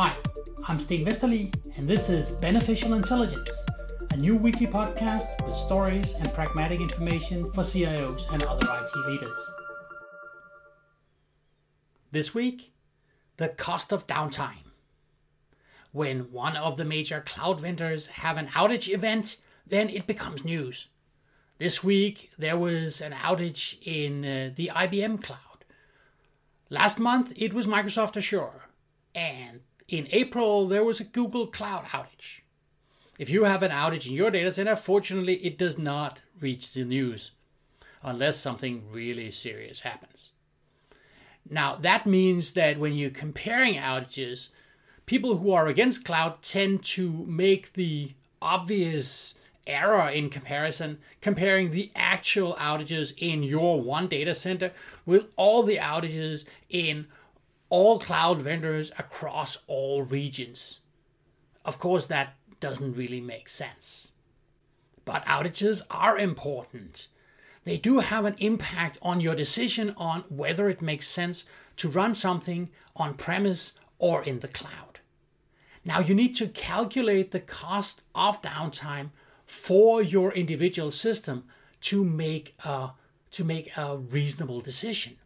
Hi, I'm Sten Vesterli, and this is Beneficial Intelligence, a new weekly podcast with stories and pragmatic information for CIOs and other IT leaders. This week, the cost of downtime. When one of the major cloud vendors have an outage event, then it becomes news. This week, there was an outage in uh, the IBM cloud. Last month, it was Microsoft Azure. And in April, there was a Google Cloud outage. If you have an outage in your data center, fortunately, it does not reach the news unless something really serious happens. Now, that means that when you're comparing outages, people who are against cloud tend to make the obvious error in comparison, comparing the actual outages in your one data center with all the outages in all cloud vendors across all regions. Of course, that doesn't really make sense. But outages are important. They do have an impact on your decision on whether it makes sense to run something on premise or in the cloud. Now, you need to calculate the cost of downtime for your individual system to make a, to make a reasonable decision.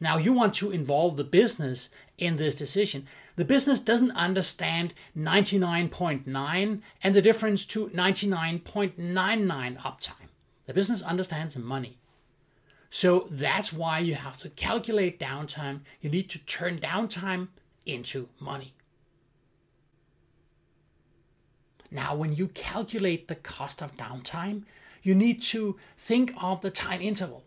Now, you want to involve the business in this decision. The business doesn't understand 99.9 and the difference to 99.99 uptime. The business understands money. So that's why you have to calculate downtime. You need to turn downtime into money. Now, when you calculate the cost of downtime, you need to think of the time interval.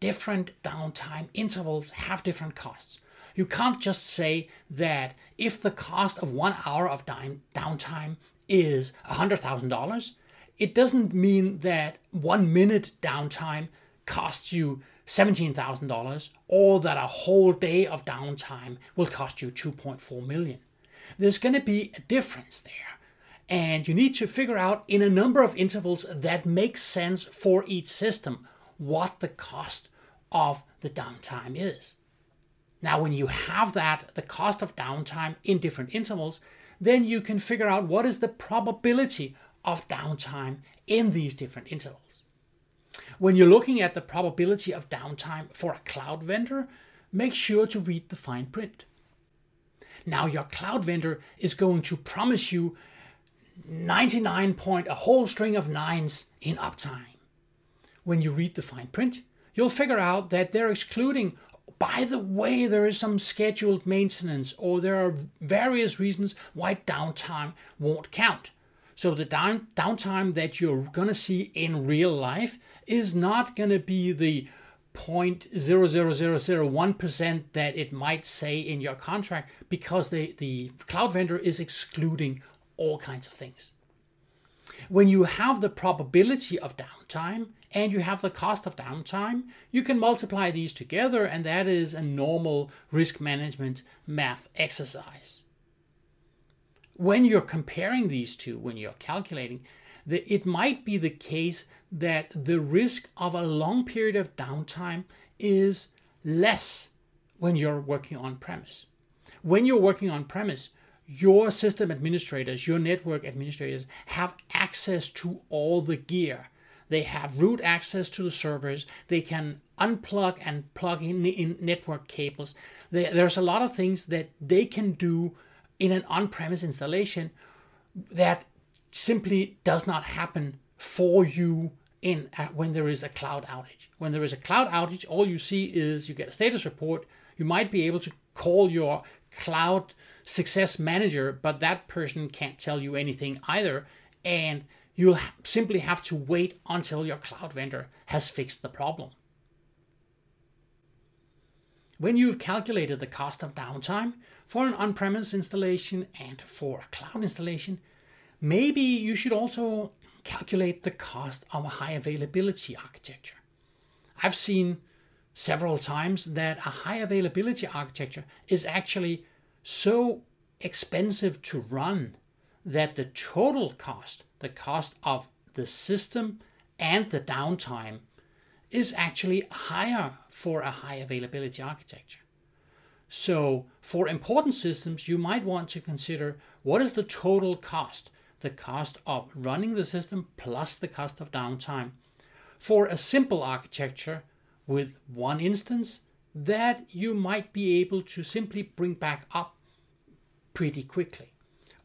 Different downtime intervals have different costs. You can't just say that if the cost of one hour of downtime is $100,000, it doesn't mean that one minute downtime costs you $17,000 or that a whole day of downtime will cost you 2.4 million. There's going to be a difference there. And you need to figure out in a number of intervals that make sense for each system what the cost of the downtime is. Now, when you have that, the cost of downtime in different intervals, then you can figure out what is the probability of downtime in these different intervals. When you're looking at the probability of downtime for a cloud vendor, make sure to read the fine print. Now, your cloud vendor is going to promise you 99 point, a whole string of nines in uptime. When you read the fine print, you'll figure out that they're excluding, by the way, there is some scheduled maintenance or there are various reasons why downtime won't count. So the down, downtime that you're going to see in real life is not going to be the 0.00001% that it might say in your contract because the, the cloud vendor is excluding all kinds of things. When you have the probability of downtime and you have the cost of downtime, you can multiply these together, and that is a normal risk management math exercise. When you're comparing these two, when you're calculating, it might be the case that the risk of a long period of downtime is less when you're working on premise. When you're working on premise, your system administrators, your network administrators have access to all the gear. They have root access to the servers. They can unplug and plug in, in network cables. There's a lot of things that they can do in an on premise installation that simply does not happen for you in uh, when there is a cloud outage. When there is a cloud outage, all you see is you get a status report. You might be able to call your cloud success manager, but that person can't tell you anything either. And you'll simply have to wait until your cloud vendor has fixed the problem. When you've calculated the cost of downtime for an on premise installation and for a cloud installation, maybe you should also calculate the cost of a high availability architecture. I've seen several times that a high availability architecture is actually so expensive to run that the total cost, the cost of the system and the downtime, is actually higher for a high availability architecture. So, for important systems, you might want to consider what is the total cost, the cost of running the system plus the cost of downtime. For a simple architecture with one instance, that you might be able to simply bring back up pretty quickly.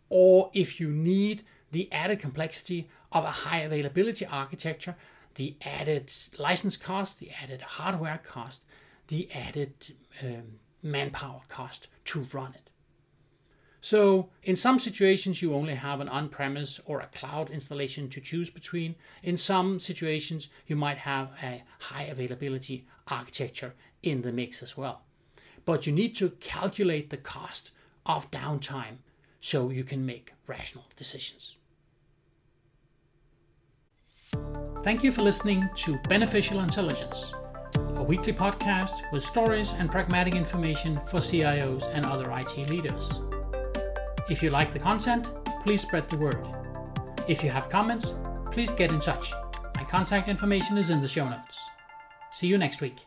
Or if you need the added complexity of a high availability architecture, the added license cost, the added hardware cost, the added um, manpower cost to run it. So, in some situations, you only have an on premise or a cloud installation to choose between. In some situations, you might have a high availability architecture in the mix as well. But you need to calculate the cost of downtime so you can make rational decisions. Thank you for listening to Beneficial Intelligence, a weekly podcast with stories and pragmatic information for CIOs and other IT leaders. If you like the content, please spread the word. If you have comments, please get in touch. My contact information is in the show notes. See you next week.